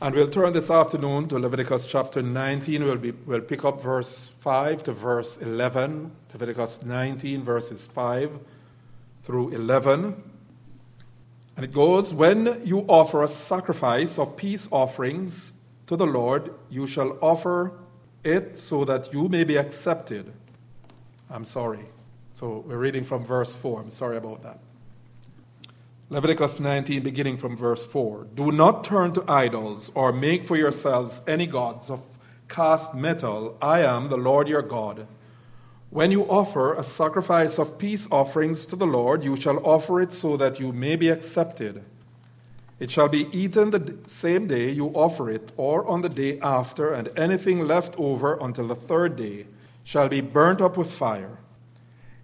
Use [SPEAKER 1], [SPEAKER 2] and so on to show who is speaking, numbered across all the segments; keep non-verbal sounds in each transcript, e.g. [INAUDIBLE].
[SPEAKER 1] And we'll turn this afternoon to Leviticus chapter 19. We'll, be, we'll pick up verse 5 to verse 11. Leviticus 19, verses 5 through 11. And it goes When you offer a sacrifice of peace offerings to the Lord, you shall offer it so that you may be accepted. I'm sorry. So we're reading from verse 4. I'm sorry about that. Leviticus 19, beginning from verse 4. Do not turn to idols or make for yourselves any gods of cast metal. I am the Lord your God. When you offer a sacrifice of peace offerings to the Lord, you shall offer it so that you may be accepted. It shall be eaten the same day you offer it, or on the day after, and anything left over until the third day shall be burnt up with fire.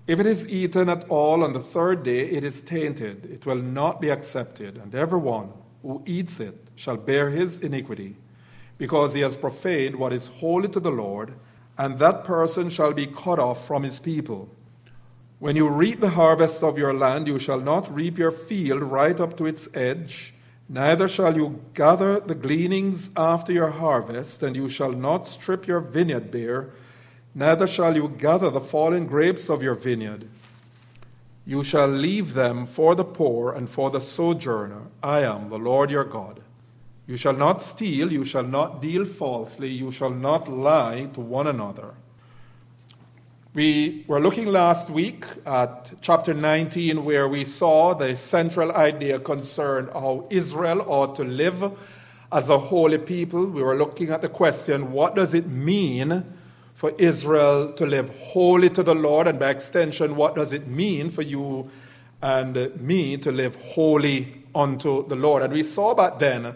[SPEAKER 1] If it is eaten at all on the third day, it is tainted. It will not be accepted, and everyone who eats it shall bear his iniquity, because he has profaned what is holy to the Lord, and that person shall be cut off from his people. When you reap the harvest of your land, you shall not reap your field right up to its edge, neither shall you gather the gleanings after your harvest, and you shall not strip your vineyard bare neither shall you gather the fallen grapes of your vineyard. You shall leave them for the poor and for the sojourner. I am the Lord your God. You shall not steal, you shall not deal falsely, you shall not lie to one another. We were looking last week at chapter 19, where we saw the central idea concerned how Israel ought to live as a holy people. We were looking at the question what does it mean for Israel to live holy to the Lord, and by extension, what does it mean for you and me to live holy unto the Lord? And we saw back then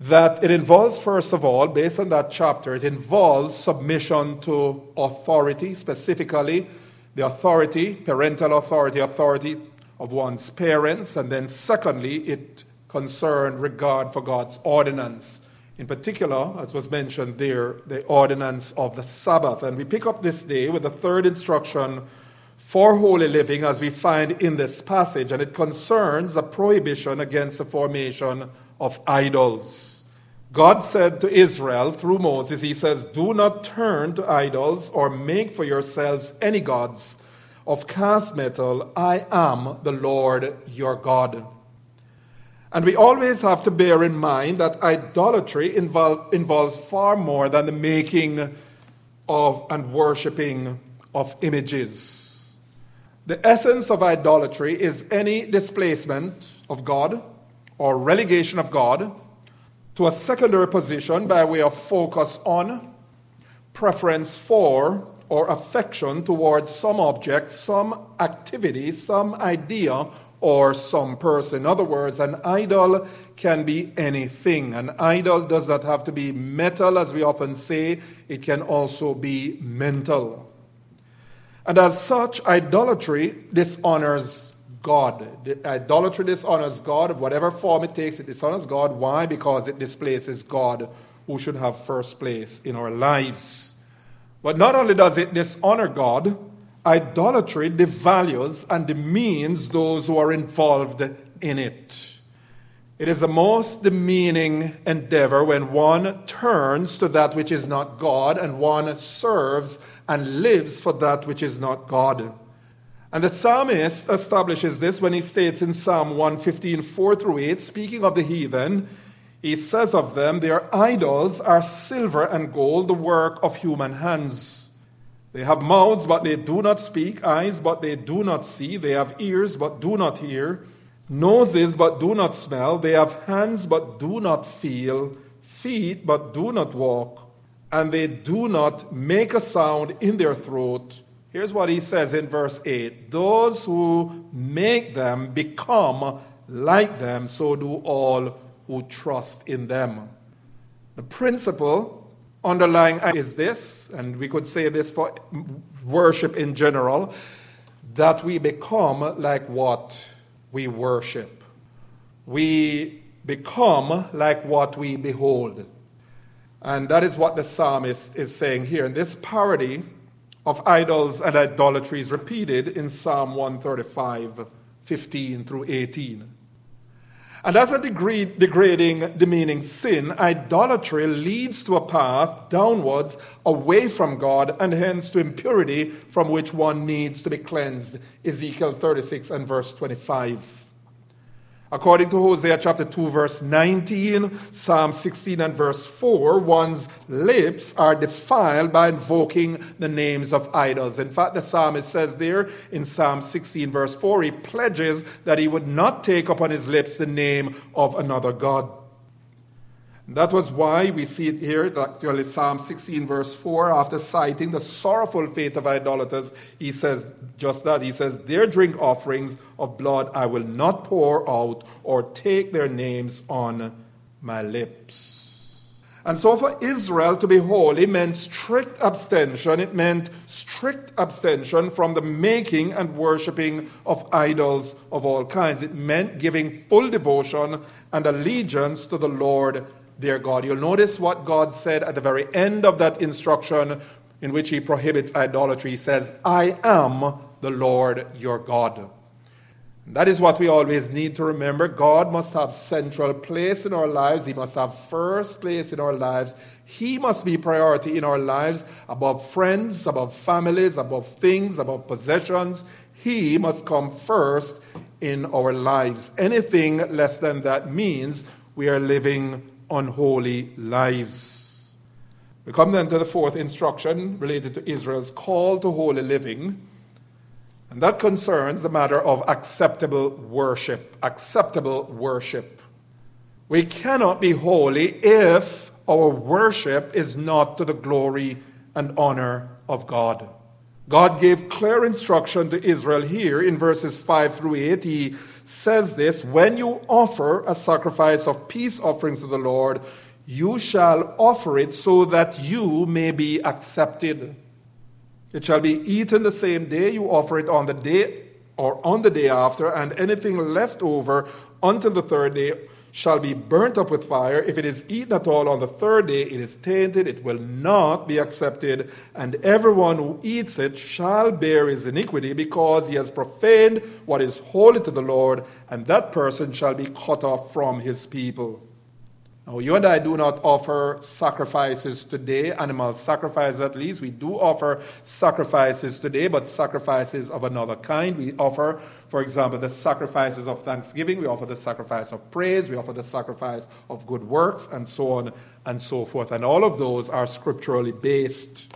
[SPEAKER 1] that it involves, first of all, based on that chapter, it involves submission to authority, specifically the authority, parental authority, authority of one's parents, and then secondly, it concerned regard for God's ordinance in particular, as was mentioned there, the ordinance of the Sabbath. And we pick up this day with the third instruction for holy living as we find in this passage, and it concerns a prohibition against the formation of idols. God said to Israel through Moses, He says, Do not turn to idols or make for yourselves any gods of cast metal. I am the Lord your God. And we always have to bear in mind that idolatry involve, involves far more than the making of and worshipping of images. The essence of idolatry is any displacement of God or relegation of God to a secondary position by way of focus on, preference for, or affection towards some object, some activity, some idea, or some person. In other words, an idol can be anything. An idol does not have to be metal, as we often say, it can also be mental. And as such, idolatry dishonors God. Idolatry dishonors God, whatever form it takes, it dishonors God. Why? Because it displaces God, who should have first place in our lives. But not only does it dishonor God, Idolatry devalues and demeans those who are involved in it. It is the most demeaning endeavor when one turns to that which is not God and one serves and lives for that which is not God. And the psalmist establishes this when he states in Psalm 115, 4 through 8, speaking of the heathen, he says of them, Their idols are silver and gold, the work of human hands. They have mouths, but they do not speak, eyes, but they do not see. They have ears, but do not hear, noses, but do not smell. They have hands, but do not feel, feet, but do not walk, and they do not make a sound in their throat. Here's what he says in verse 8 Those who make them become like them, so do all who trust in them. The principle underlying is this, and we could say this for worship in general, that we become like what we worship. We become like what we behold. And that is what the psalmist is saying here. And this parody of idols and idolatry is repeated in Psalm 135, 15 through 18. And as a degrading, demeaning sin, idolatry leads to a path downwards away from God and hence to impurity from which one needs to be cleansed. Ezekiel 36 and verse 25. According to Hosea chapter 2, verse 19, Psalm 16 and verse 4, one's lips are defiled by invoking the names of idols. In fact, the psalmist says there in Psalm 16, verse 4, he pledges that he would not take upon his lips the name of another God. That was why we see it here, actually, Psalm 16, verse 4, after citing the sorrowful fate of idolaters, he says just that. He says, Their drink offerings of blood I will not pour out or take their names on my lips. And so for Israel to be holy meant strict abstention. It meant strict abstention from the making and worshipping of idols of all kinds. It meant giving full devotion and allegiance to the Lord their God. You'll notice what God said at the very end of that instruction in which he prohibits idolatry. He says, I am the Lord your God. That is what we always need to remember. God must have central place in our lives. He must have first place in our lives. He must be priority in our lives above friends, above families, above things, above possessions. He must come first in our lives. Anything less than that means we are living unholy lives. We come then to the fourth instruction related to Israel's call to holy living. And that concerns the matter of acceptable worship. Acceptable worship. We cannot be holy if our worship is not to the glory and honor of God. God gave clear instruction to Israel here in verses 5 through 8. He says this When you offer a sacrifice of peace offerings to the Lord, you shall offer it so that you may be accepted. It shall be eaten the same day you offer it on the day or on the day after, and anything left over until the third day shall be burnt up with fire. If it is eaten at all on the third day, it is tainted, it will not be accepted, and everyone who eats it shall bear his iniquity, because he has profaned what is holy to the Lord, and that person shall be cut off from his people. Now, you and I do not offer sacrifices today, animal sacrifices at least. We do offer sacrifices today, but sacrifices of another kind. We offer, for example, the sacrifices of thanksgiving, we offer the sacrifice of praise, we offer the sacrifice of good works, and so on and so forth. And all of those are scripturally based.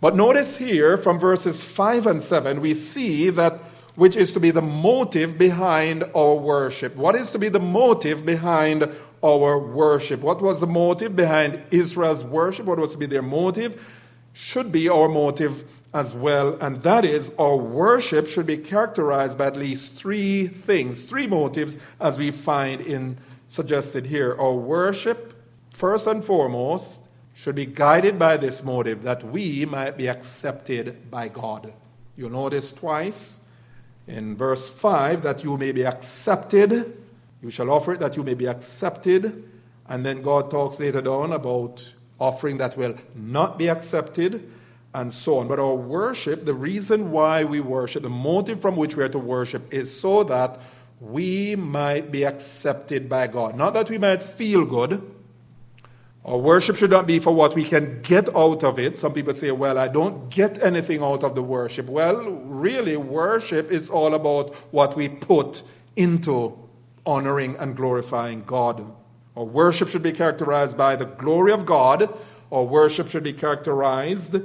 [SPEAKER 1] But notice here from verses 5 and 7, we see that which is to be the motive behind our worship. What is to be the motive behind our worship. What was the motive behind Israel's worship? What was to be their motive? Should be our motive as well, and that is our worship should be characterized by at least three things, three motives, as we find in suggested here. Our worship, first and foremost, should be guided by this motive that we might be accepted by God. You'll notice twice in verse 5 that you may be accepted you shall offer it that you may be accepted. And then God talks later on about offering that will not be accepted and so on. But our worship, the reason why we worship, the motive from which we are to worship is so that we might be accepted by God. Not that we might feel good. Our worship should not be for what we can get out of it. Some people say, well, I don't get anything out of the worship. Well, really, worship is all about what we put into honoring and glorifying God. Our worship should be characterized by the glory of God. Our worship should be characterized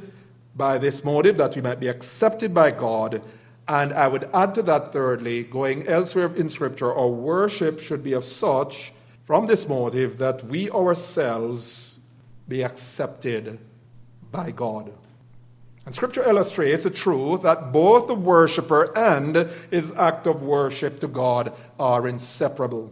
[SPEAKER 1] by this motive that we might be accepted by God. And I would add to that, thirdly, going elsewhere in Scripture, our worship should be of such, from this motive, that we ourselves be accepted by God. And scripture illustrates the truth that both the worshiper and his act of worship to God are inseparable.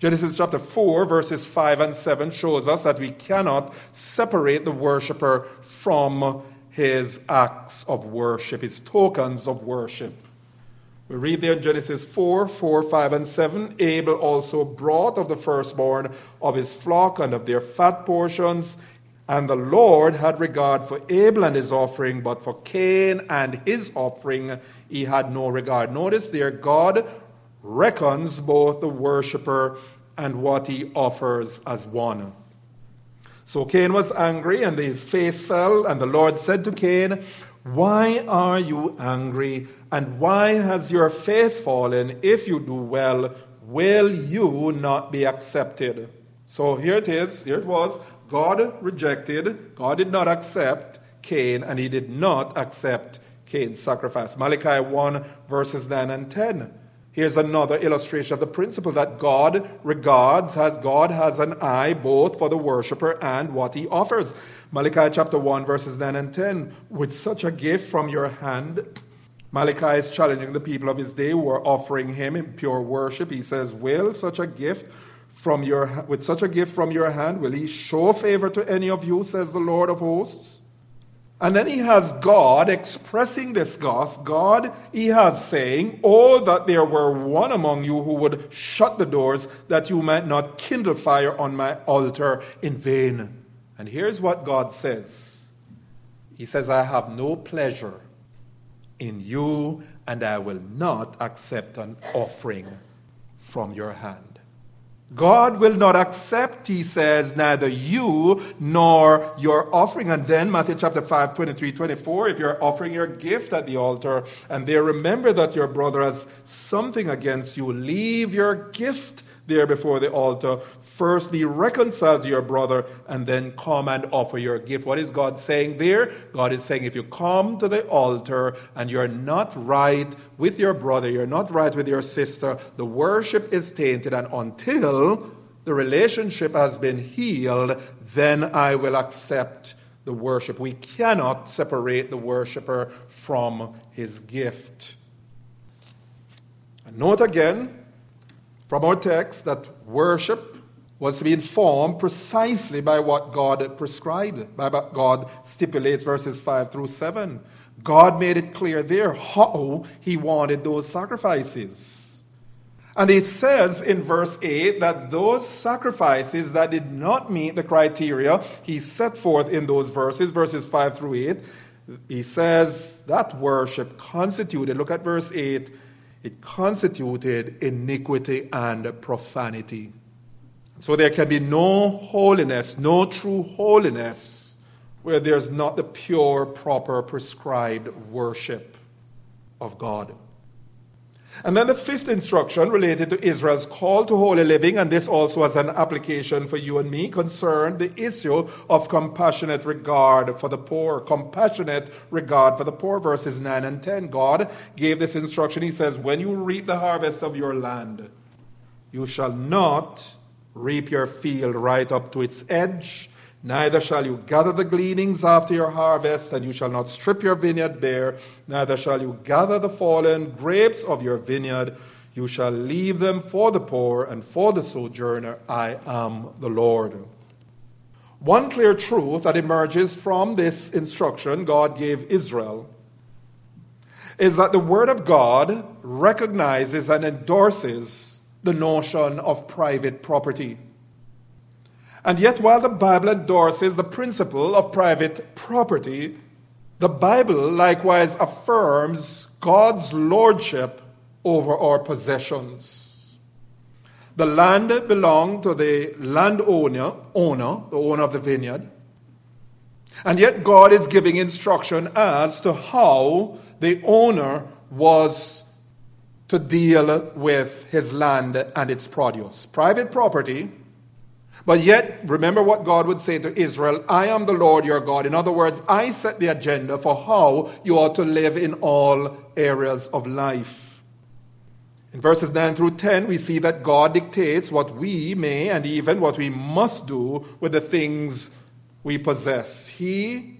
[SPEAKER 1] Genesis chapter 4, verses 5 and 7 shows us that we cannot separate the worshiper from his acts of worship, his tokens of worship. We read there in Genesis 4 4, 5, and 7 Abel also brought of the firstborn of his flock and of their fat portions and the Lord had regard for Abel and his offering, but for Cain and his offering he had no regard. Notice there, God reckons both the worshiper and what he offers as one. So Cain was angry, and his face fell, and the Lord said to Cain, Why are you angry, and why has your face fallen? If you do well, will you not be accepted? So here it is, here it was. God rejected, God did not accept Cain, and he did not accept Cain's sacrifice. Malachi 1, verses 9 and 10. Here's another illustration of the principle that God regards, has God has an eye both for the worshiper and what he offers. Malachi chapter 1, verses 9 and 10. With such a gift from your hand, Malachi is challenging the people of his day who are offering him in pure worship. He says, Will such a gift from your with such a gift from your hand, will he show favor to any of you, says the Lord of hosts? And then he has God expressing this. God, he has saying, Oh, that there were one among you who would shut the doors, that you might not kindle fire on my altar in vain. And here's what God says He says, I have no pleasure in you, and I will not accept an offering from your hand. God will not accept, he says, neither you nor your offering. And then Matthew chapter 5, 23, 24, if you're offering your gift at the altar and they remember that your brother has something against you, leave your gift there before the altar. First be reconciled to your brother and then come and offer your gift. What is God saying there? God is saying if you come to the altar and you're not right with your brother, you're not right with your sister, the worship is tainted. And until the relationship has been healed, then I will accept the worship. We cannot separate the worshiper from his gift. And note again from our text that worship was to be informed precisely by what God prescribed, by what God stipulates, verses 5 through 7. God made it clear there how he wanted those sacrifices. And it says in verse 8 that those sacrifices that did not meet the criteria he set forth in those verses, verses 5 through 8, he says that worship constituted, look at verse 8, it constituted iniquity and profanity. So there can be no holiness, no true holiness, where there's not the pure, proper, prescribed worship of God. And then the fifth instruction related to Israel's call to holy living, and this also has an application for you and me, concerned the issue of compassionate regard for the poor. Compassionate regard for the poor, verses 9 and 10. God gave this instruction. He says, When you reap the harvest of your land, you shall not reap your field right up to its edge. Neither shall you gather the gleanings after your harvest, and you shall not strip your vineyard bare. Neither shall you gather the fallen grapes of your vineyard. You shall leave them for the poor and for the sojourner. I am the Lord. One clear truth that emerges from this instruction God gave Israel is that the Word of God recognizes and endorses the notion of private property. And yet, while the Bible endorses the principle of private property, the Bible likewise affirms God's lordship over our possessions. The land belonged to the landowner, owner, the owner of the vineyard. And yet, God is giving instruction as to how the owner was to deal with his land and its produce. Private property, but yet, remember what God would say to Israel I am the Lord your God. In other words, I set the agenda for how you ought to live in all areas of life. In verses 9 through 10, we see that God dictates what we may and even what we must do with the things we possess. He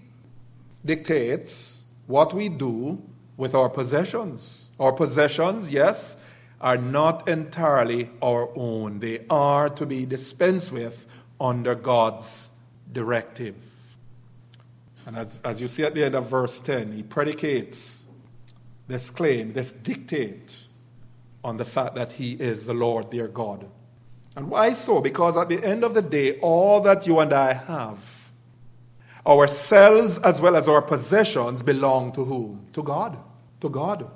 [SPEAKER 1] dictates what we do with our possessions. Our possessions, yes, are not entirely our own. They are to be dispensed with under God's directive. And as, as you see at the end of verse 10, he predicates this claim, this dictate, on the fact that he is the Lord, their God. And why so? Because at the end of the day, all that you and I have, ourselves as well as our possessions, belong to whom? To God. To God.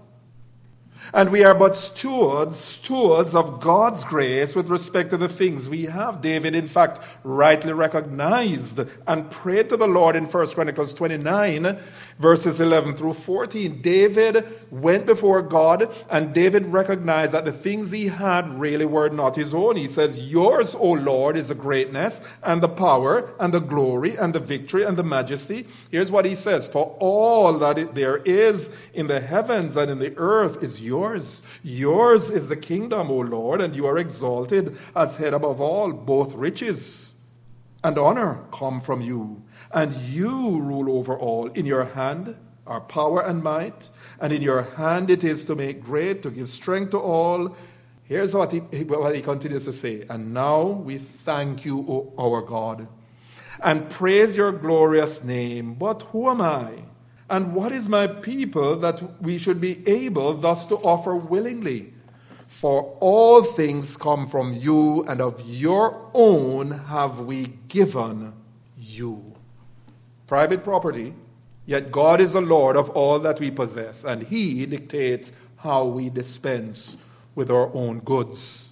[SPEAKER 1] And we are but stewards, stewards of God's grace with respect to the things we have. David, in fact, rightly recognized and prayed to the Lord in 1 Chronicles 29, verses 11 through 14. David went before God, and David recognized that the things he had really were not his own. He says, Yours, O Lord, is the greatness and the power and the glory and the victory and the majesty. Here's what he says For all that there is in the heavens and in the earth is yours yours. Is the kingdom, O Lord, and you are exalted as head above all. Both riches and honor come from you, and you rule over all. In your hand are power and might, and in your hand it is to make great, to give strength to all. Here's what he, what he continues to say. And now we thank you, O our God, and praise your glorious name. But who am I? And what is my people that we should be able thus to offer willingly? For all things come from you, and of your own have we given you. Private property, yet God is the Lord of all that we possess, and He dictates how we dispense with our own goods.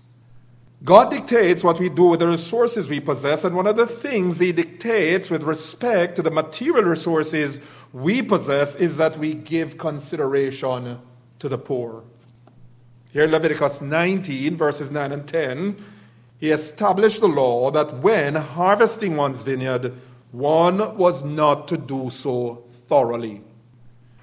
[SPEAKER 1] God dictates what we do with the resources we possess, and one of the things He dictates with respect to the material resources we possess is that we give consideration to the poor. Here in Leviticus 19, verses 9 and 10, He established the law that when harvesting one's vineyard, one was not to do so thoroughly.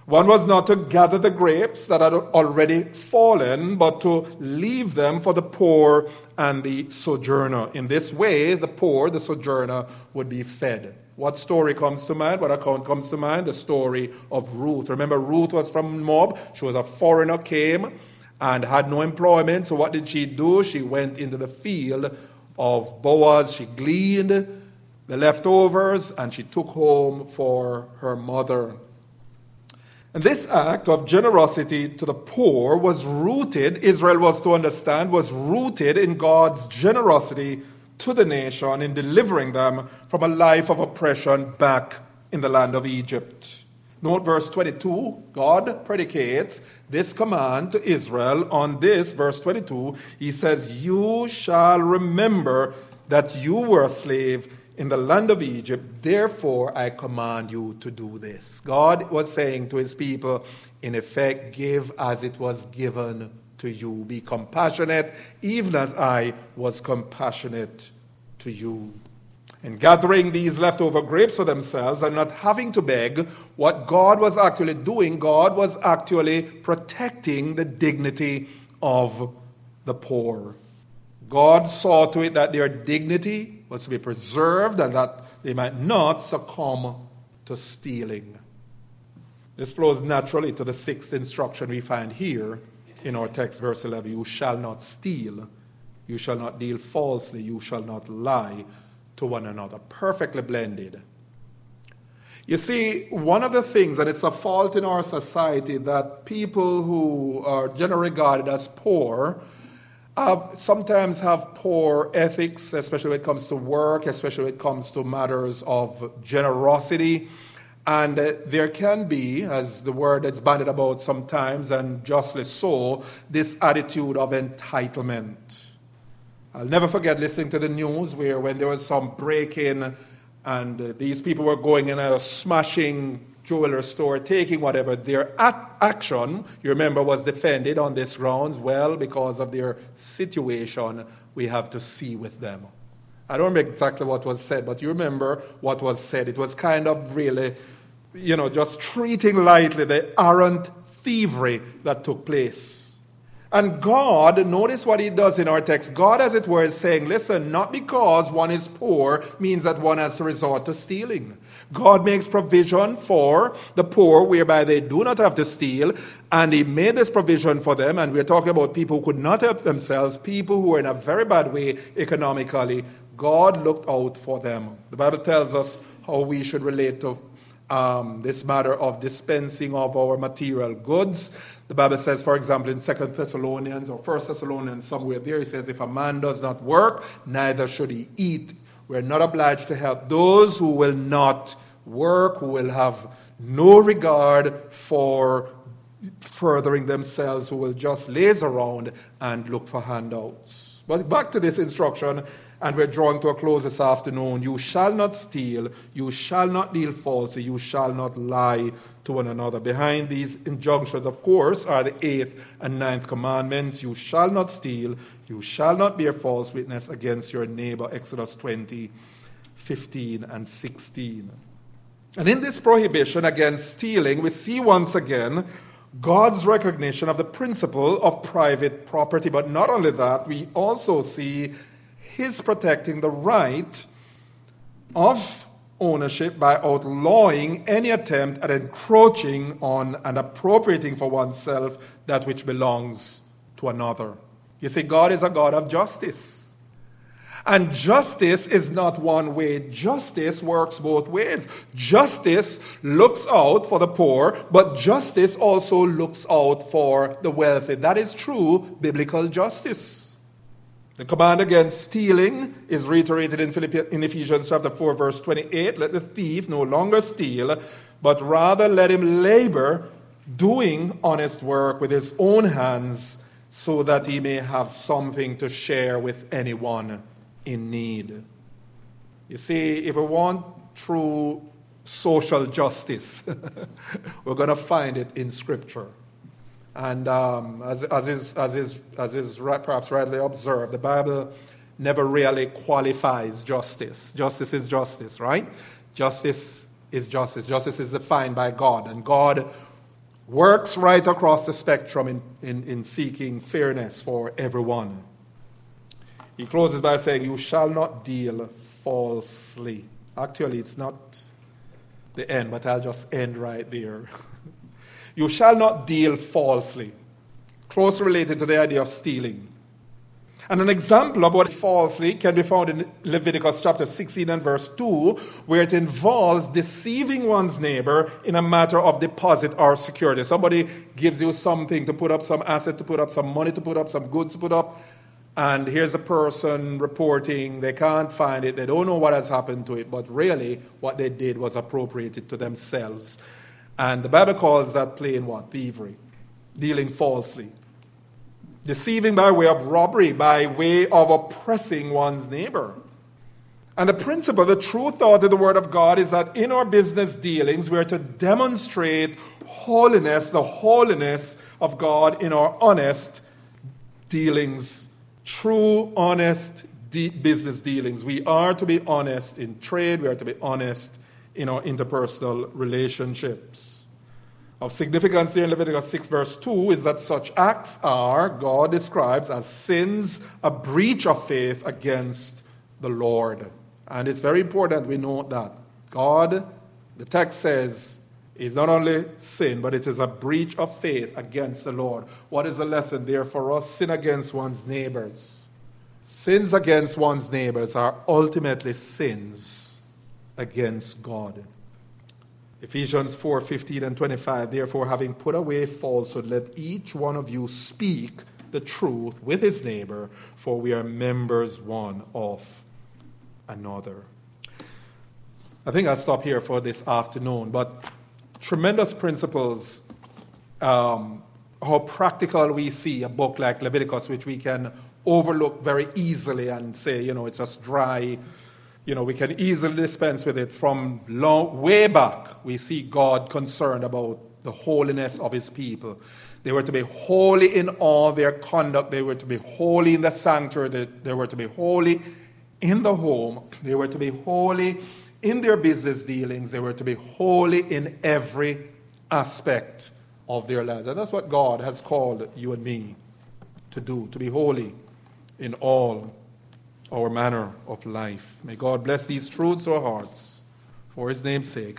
[SPEAKER 1] One was not to gather the grapes that had already fallen, but to leave them for the poor and the sojourner. In this way, the poor, the sojourner, would be fed. What story comes to mind? What account comes to mind? The story of Ruth. Remember, Ruth was from Moab. She was a foreigner, came and had no employment. So, what did she do? She went into the field of Boaz. She gleaned the leftovers and she took home for her mother. And this act of generosity to the poor was rooted, Israel was to understand, was rooted in God's generosity to the nation in delivering them from a life of oppression back in the land of Egypt. Note verse 22 God predicates this command to Israel on this, verse 22. He says, You shall remember that you were a slave in the land of Egypt, therefore I command you to do this. God was saying to his people, in effect, give as it was given to you. Be compassionate, even as I was compassionate to you. In gathering these leftover grapes for themselves and not having to beg, what God was actually doing, God was actually protecting the dignity of the poor. God saw to it that their dignity was to be preserved and that they might not succumb to stealing. This flows naturally to the sixth instruction we find here in our text, verse 11 You shall not steal, you shall not deal falsely, you shall not lie to one another. Perfectly blended. You see, one of the things, and it's a fault in our society, that people who are generally regarded as poor uh, sometimes have poor ethics, especially when it comes to work, especially when it comes to matters of generosity. And uh, there can be, as the word is bandied about sometimes, and justly so, this attitude of entitlement. I'll never forget listening to the news where when there was some break in and uh, these people were going in a smashing jeweler store, taking whatever. Their action, you remember, was defended on this grounds. Well, because of their situation, we have to see with them. I don't remember exactly what was said, but you remember what was said. It was kind of really, you know, just treating lightly the arrant thievery that took place. And God, notice what he does in our text. God, as it were, is saying, listen, not because one is poor means that one has to resort to stealing. God makes provision for the poor whereby they do not have to steal, and He made this provision for them. And we're talking about people who could not help themselves, people who were in a very bad way economically. God looked out for them. The Bible tells us how we should relate to um, this matter of dispensing of our material goods. The Bible says, for example, in Second Thessalonians or First Thessalonians, somewhere there, it says, if a man does not work, neither should he eat. We're not obliged to help those who will not work, who will have no regard for furthering themselves who will just laze around and look for handouts. But back to this instruction, and we're drawing to a close this afternoon. You shall not steal, you shall not deal falsely, you shall not lie to one another. Behind these injunctions, of course, are the eighth and ninth commandments. You shall not steal, you shall not bear false witness against your neighbor. Exodus 20, 15, and 16. And in this prohibition against stealing, we see once again God's recognition of the principle of private property. But not only that, we also see His protecting the right of ownership by outlawing any attempt at encroaching on and appropriating for oneself that which belongs to another. You see, God is a God of justice. And justice is not one way. Justice works both ways. Justice looks out for the poor, but justice also looks out for the wealthy. That is true biblical justice. The command against stealing is reiterated in, Philippians, in Ephesians chapter 4, verse 28. Let the thief no longer steal, but rather let him labor, doing honest work with his own hands, so that he may have something to share with anyone in need. You see, if we want true social justice, [LAUGHS] we're going to find it in Scripture. And um, as, as, is, as, is, as is perhaps rightly observed, the Bible never really qualifies justice. Justice is justice, right? Justice is justice. Justice is defined by God, and God works right across the spectrum in, in, in seeking fairness for everyone. He closes by saying, You shall not deal falsely. Actually, it's not the end, but I'll just end right there. [LAUGHS] you shall not deal falsely. Closely related to the idea of stealing. And an example of what falsely can be found in Leviticus chapter 16 and verse 2, where it involves deceiving one's neighbor in a matter of deposit or security. Somebody gives you something to put up some asset, to put up some money, to put up some goods, to put up, and here's a person reporting they can't find it, they don't know what has happened to it, but really what they did was appropriated to themselves. And the Bible calls that plain what? Thievery, dealing falsely, deceiving by way of robbery, by way of oppressing one's neighbor. And the principle, the true thought of the Word of God is that in our business dealings, we are to demonstrate holiness, the holiness of God in our honest dealings true, honest de- business dealings. We are to be honest in trade, we are to be honest in our interpersonal relationships. Of significance here in Leviticus 6, verse 2, is that such acts are, God describes as sins, a breach of faith against the Lord. And it's very important we note that. God, the text says, is not only sin, but it is a breach of faith against the Lord. What is the lesson there for us? Sin against one's neighbors. Sins against one's neighbors are ultimately sins against God. Ephesians 4 15 and 25. Therefore, having put away falsehood, let each one of you speak the truth with his neighbor, for we are members one of another. I think I'll stop here for this afternoon, but tremendous principles. Um, how practical we see a book like Leviticus, which we can overlook very easily and say, you know, it's just dry. You know, we can easily dispense with it. From long, way back, we see God concerned about the holiness of his people. They were to be holy in all their conduct. They were to be holy in the sanctuary. They, they were to be holy in the home. They were to be holy in their business dealings, they were to be holy in every aspect of their lives. And that's what God has called you and me to do, to be holy in all our manner of life. May God bless these truths to our hearts for his name's sake.